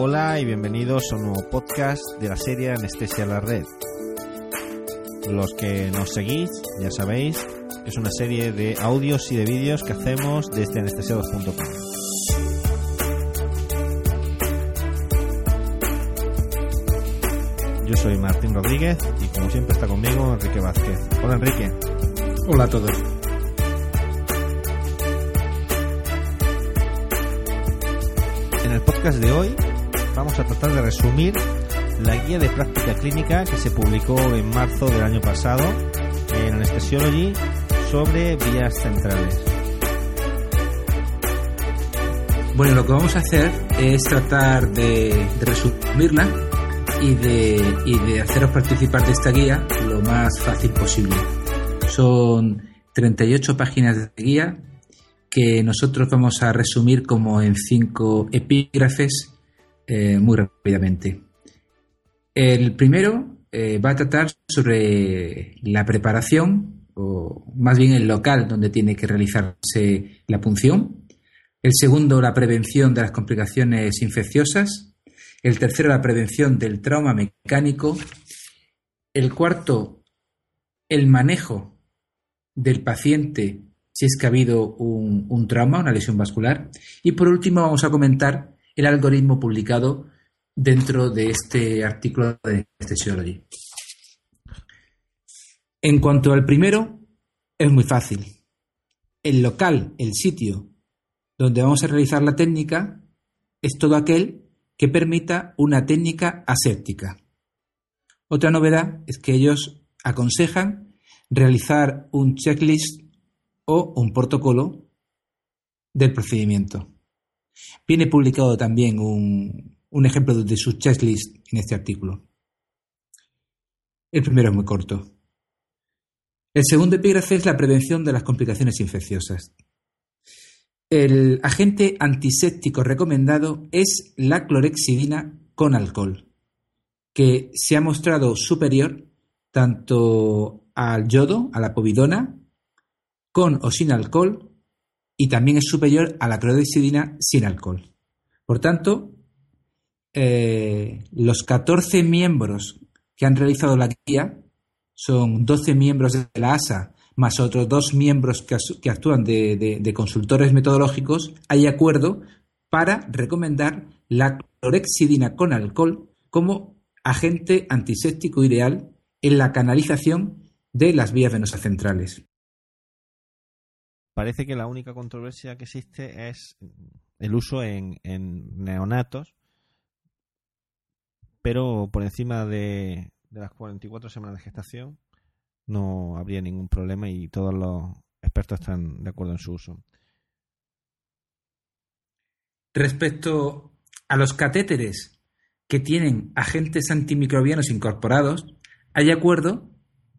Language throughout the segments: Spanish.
Hola y bienvenidos a un nuevo podcast de la serie Anestesia a la Red. Los que nos seguís, ya sabéis, es una serie de audios y de vídeos que hacemos desde anestesiados.com. Yo soy Martín Rodríguez y como siempre está conmigo Enrique Vázquez. Hola Enrique. Hola a todos. En el podcast de hoy vamos a tratar de resumir la guía de práctica clínica que se publicó en marzo del año pasado en Anesthesiology sobre vías centrales. Bueno, lo que vamos a hacer es tratar de, de resumirla y de, y de haceros participar de esta guía lo más fácil posible. Son 38 páginas de guía que nosotros vamos a resumir como en cinco epígrafes eh, muy rápidamente. El primero eh, va a tratar sobre la preparación, o más bien el local donde tiene que realizarse la punción. El segundo, la prevención de las complicaciones infecciosas. El tercero, la prevención del trauma mecánico. El cuarto, el manejo del paciente si es que ha habido un, un, trauma, una lesión vascular. Y por último vamos a comentar el algoritmo publicado dentro de este artículo de Anesthesiology. En cuanto al primero, es muy fácil. El local, el sitio donde vamos a realizar la técnica, es todo aquel que permita una técnica aséptica. Otra novedad es que ellos aconsejan realizar un checklist o un protocolo del procedimiento. Viene publicado también un, ejemplo de su checklist en este artículo. El primero es muy corto. El segundo epígrafe es la prevención de las complicaciones infecciosas. El agente antiséptico recomendado es la clorexidina con alcohol, que se ha mostrado superior tanto al yodo, a la povidona, con o sin alcohol y también es superior a la clorexidina sin alcohol. Por tanto, eh, los 14 miembros que han realizado la guía son 12 miembros de la ASA más otros dos miembros que, actúan de, de, consultores metodológicos, hay acuerdo para recomendar la clorexidina con alcohol como agente antiséptico ideal en la canalización de las vías venosas centrales parece que la única controversia que existe es el uso en, neonatos, pero por encima de, de, las 44 semanas de gestación no habría ningún problema y todos los expertos están de acuerdo en su uso. Respecto a los catéteres que tienen agentes antimicrobianos incorporados, hay acuerdo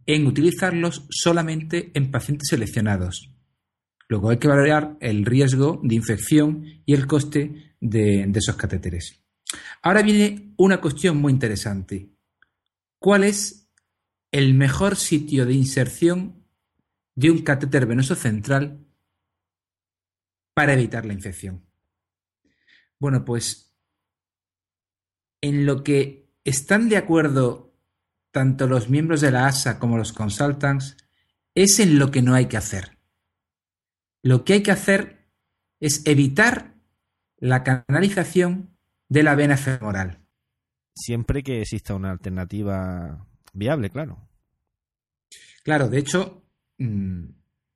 en utilizarlos solamente en pacientes seleccionados. Luego hay que valorar el riesgo de infección y el coste de, esos catéteres. Ahora viene una cuestión muy interesante. ¿Cuál es el mejor sitio de inserción de un catéter venoso central para evitar la infección? Bueno, pues en lo que están de acuerdo tanto los miembros de la ASA como los consultants es en lo que no hay que hacer lo que hay que hacer es evitar la canalización de la vena femoral. Siempre que exista una alternativa viable, claro. Claro, de hecho, mm,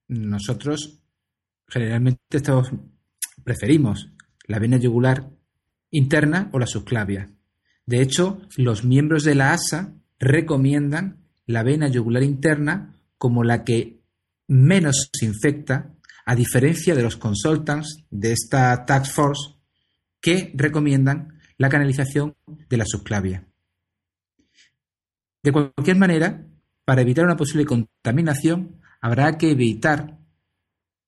nosotros generalmente estamos, preferimos la vena yugular interna o la subclavia. De hecho, los miembros de la ASA recomiendan la vena yugular interna como la que menos se infecta a diferencia de los consultants de esta Task Force que recomiendan la canalización de la subclavia. De cualquier manera, para evitar una posible contaminación, habrá que evitar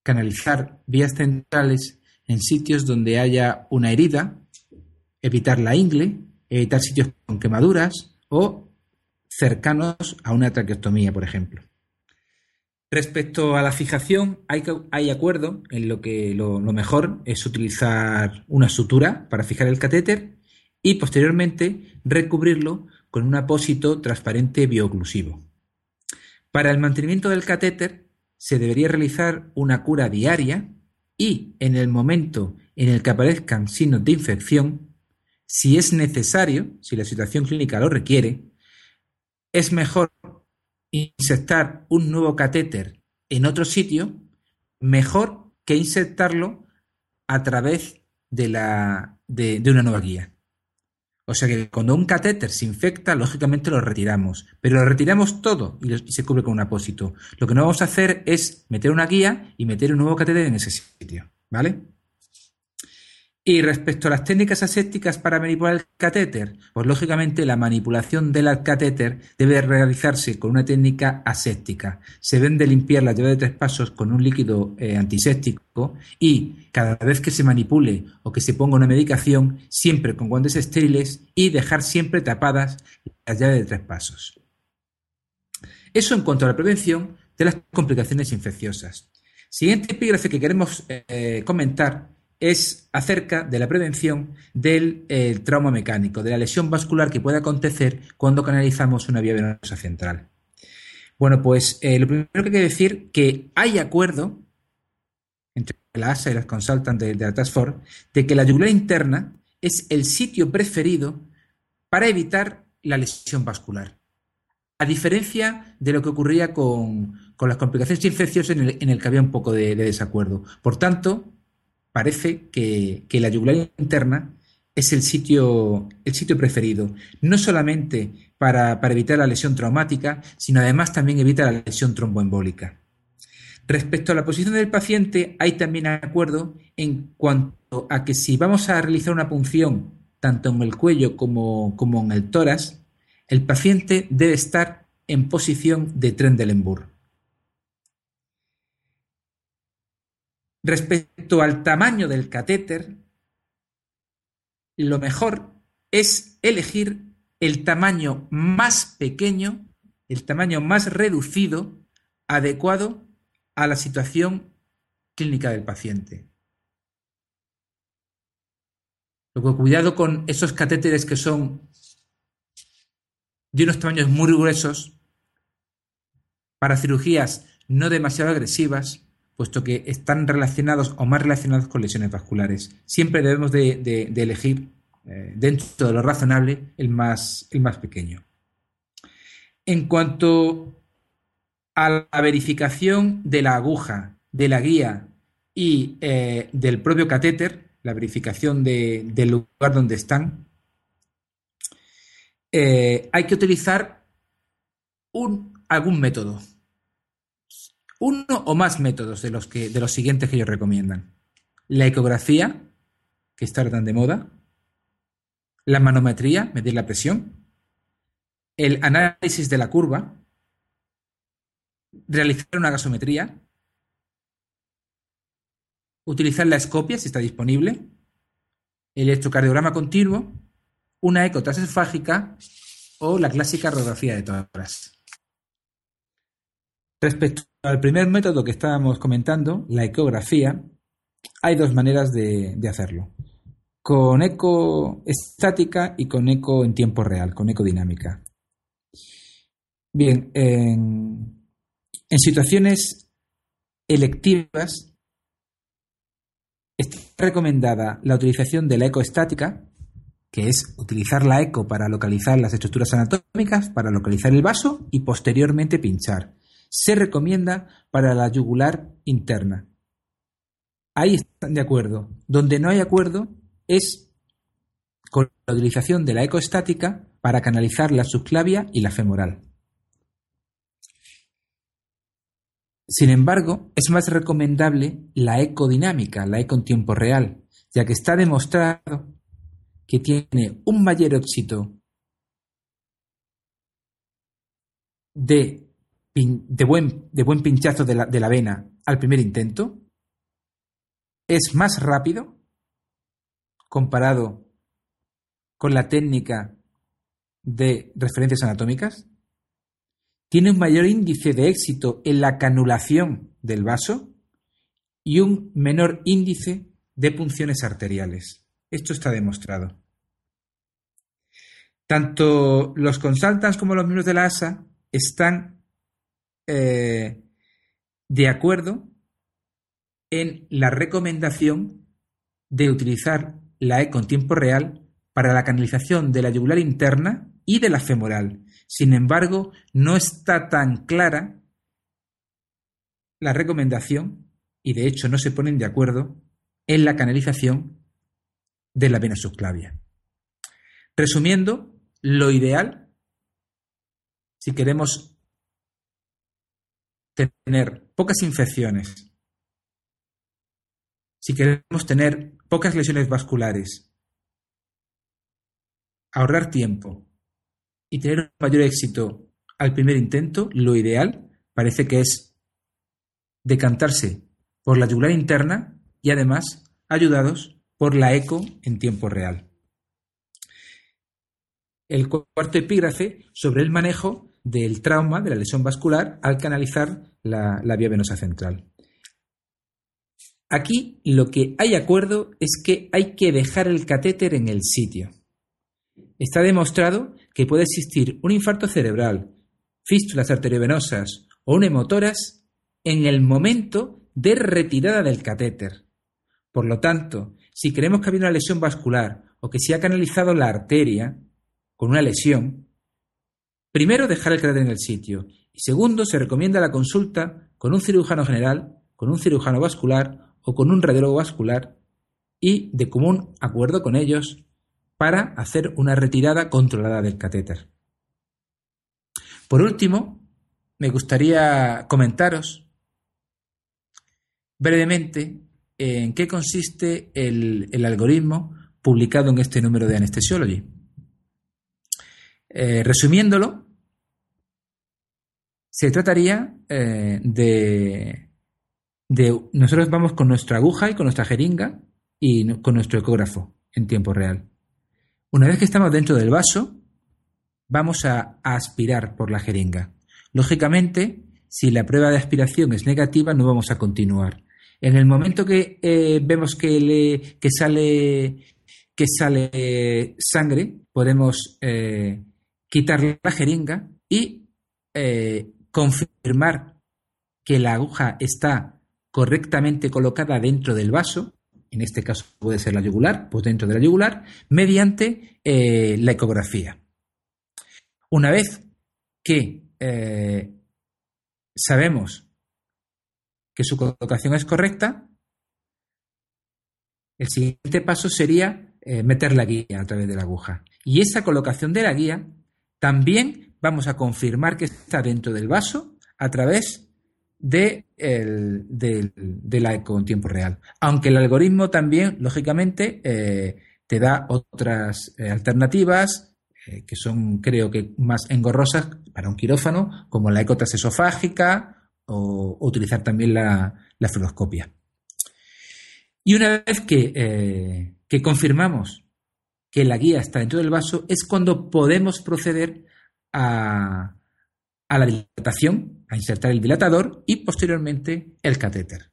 canalizar vías centrales en sitios donde haya una herida, evitar la ingle, evitar sitios con quemaduras o cercanos a una traqueostomía, por ejemplo. Respecto a la fijación, hay, acuerdo en lo que lo, lo, mejor es utilizar una sutura para fijar el catéter y posteriormente recubrirlo con un apósito transparente biooclusivo. Para el mantenimiento del catéter se debería realizar una cura diaria y en el momento en el que aparezcan signos de infección, si es necesario, si la situación clínica lo requiere, es mejor insertar un nuevo catéter en otro sitio, mejor que insertarlo a través de, la, de, una nueva guía. O sea que cuando un catéter se infecta, lógicamente lo retiramos, pero lo retiramos todo y, se cubre con un apósito. Lo que no vamos a hacer es meter una guía y meter un nuevo catéter en ese sitio, ¿vale? Y respecto a las técnicas asépticas para manipular el catéter, pues lógicamente la manipulación del catéter debe realizarse con una técnica aséptica. Se deben de limpiar la llave de tres pasos con un líquido eh, antiséptico y cada vez que se manipule o que se ponga una medicación, siempre con guantes estériles y dejar siempre tapadas las llaves de tres pasos. Eso en cuanto a la prevención de las complicaciones infecciosas. Siguiente epígrafe que queremos eh, comentar es acerca de la prevención del eh, trauma mecánico, de la lesión vascular que puede acontecer cuando canalizamos una vía venosa central. Bueno, pues eh, lo primero que hay que decir que hay acuerdo entre la ASA y las consultantes de, la Task Force de que la yugular interna es el sitio preferido para evitar la lesión vascular. A diferencia de lo que ocurría con, las complicaciones infecciosas en el, que había un poco de desacuerdo. Por tanto, parece que, la yugular interna es el sitio, el sitio preferido, no solamente para, evitar la lesión traumática, sino además también evita la lesión tromboembólica. Respecto a la posición del paciente, hay también acuerdo en cuanto a que si vamos a realizar una punción tanto en el cuello como, como en el tórax, el paciente debe estar en posición de Trendelenburg. Respecto al tamaño del catéter, lo mejor es elegir el tamaño más pequeño, el tamaño más reducido, adecuado a la situación clínica del paciente. Cuidado con esos catéteres que son de unos tamaños muy gruesos para cirugías no demasiado agresivas puesto que están relacionados o más relacionados con lesiones vasculares. Siempre debemos de, elegir, eh, dentro de lo razonable, el más, el más pequeño. En cuanto a la verificación de la aguja, de la guía y eh, del propio catéter, la verificación del lugar donde están, eh, hay que utilizar un, algún método uno o más métodos de los, que, de los siguientes que ellos recomiendan. La ecografía, que está tan de moda, la manometría, medir la presión, el análisis de la curva, realizar una gasometría, utilizar la escopia si está disponible, el electrocardiograma continuo, una eco transesfágica o la clásica radiografía de tórax. Respecto al primer método que estábamos comentando, la ecografía, hay dos maneras de, hacerlo. Con eco estática y con eco en tiempo real, con ecodinámica. Bien, en, en situaciones electivas está recomendada la utilización de la eco estática, que es utilizar la eco para localizar las estructuras anatómicas, para localizar el vaso y posteriormente pinchar se recomienda para la yugular interna. Ahí están de acuerdo. Donde no hay acuerdo es con la utilización de la ecoestática para canalizar la subclavia y la femoral. Sin embargo, es más recomendable la ecodinámica, la eco en tiempo real, ya que está demostrado que tiene un mayor éxito de de buen, de buen pinchazo de la, de la vena al primer intento, es más rápido comparado con la técnica de referencias anatómicas, tiene un mayor índice de éxito en la canulación del vaso y un menor índice de punciones arteriales. Esto está demostrado. Tanto los consultants como los miembros de la ASA están eh, de acuerdo en la recomendación de utilizar la eco en tiempo real para la canalización de la yugular interna y de la femoral. Sin embargo, no está tan clara la recomendación, y de hecho no se ponen de acuerdo, en la canalización de la vena subclavia. Resumiendo, lo ideal, si queremos tener pocas infecciones, si queremos tener pocas lesiones vasculares, ahorrar tiempo y tener un mayor éxito al primer intento, lo ideal parece que es decantarse por la yugular interna y además ayudados por la eco en tiempo real. El cuarto epígrafe sobre el manejo del trauma de la lesión vascular al canalizar la, vía venosa central. Aquí lo que hay acuerdo es que hay que dejar el catéter en el sitio. Está demostrado que puede existir un infarto cerebral, fístulas arteriovenosas o un hemotoras en el momento de retirada del catéter. Por lo tanto, si creemos que ha una lesión vascular o que se ha canalizado la arteria con una lesión, primero dejar el catéter en el sitio y segundo se recomienda la consulta con un cirujano general, con un cirujano vascular o con un radiólogo vascular y de común acuerdo con ellos para hacer una retirada controlada del catéter. Por último, me gustaría comentaros brevemente en qué consiste el, algoritmo publicado en este número de Anesthesiology. Eh, resumiéndolo, se trataría eh, de. Nosotros vamos con nuestra aguja y con nuestra jeringa y con nuestro ecógrafo en tiempo real. Una vez que estamos dentro del vaso, vamos a, aspirar por la jeringa. Lógicamente, si la prueba de aspiración es negativa, no vamos a continuar. En el momento que eh, vemos que, le, que, sale, que sale sangre, podemos eh, quitar la jeringa y confirmar que la aguja está correctamente colocada dentro del vaso en este caso puede ser la yugular, pues dentro de la yugular, mediante eh, la ecografía. Una vez que eh, sabemos que su colocación es correcta, el siguiente paso sería eh, meter la guía a través de la aguja. Y esa colocación de la guía también vamos a confirmar que está dentro del vaso a través de, la eco en tiempo real. Aunque el algoritmo también, lógicamente, eh, te da otras eh, alternativas eh, que son, creo que, más engorrosas para un quirófano, como la eco esofágica o, utilizar también la, la fluoroscopia. Y una vez que, que confirmamos que la guía está dentro del vaso, es cuando podemos proceder a, la dilatación, a insertar el dilatador y posteriormente el catéter.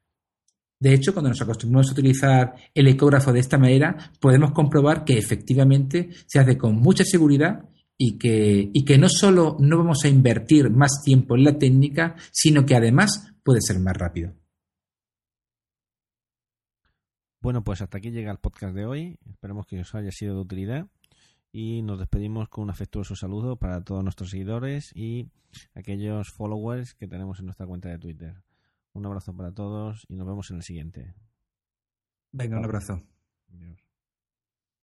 De hecho, cuando nos acostumbramos a utilizar el ecógrafo de esta manera, podemos comprobar que efectivamente se hace con mucha seguridad y que, y que no solo no vamos a invertir más tiempo en la técnica, sino que además puede ser más rápido. Bueno, pues hasta aquí llega el podcast de hoy. Esperemos que os haya sido de utilidad y nos despedimos con un afectuoso saludo para todos nuestros seguidores y aquellos followers que tenemos en nuestra cuenta de Twitter. Un abrazo para todos y nos vemos en el siguiente. Venga, un abrazo. Adiós.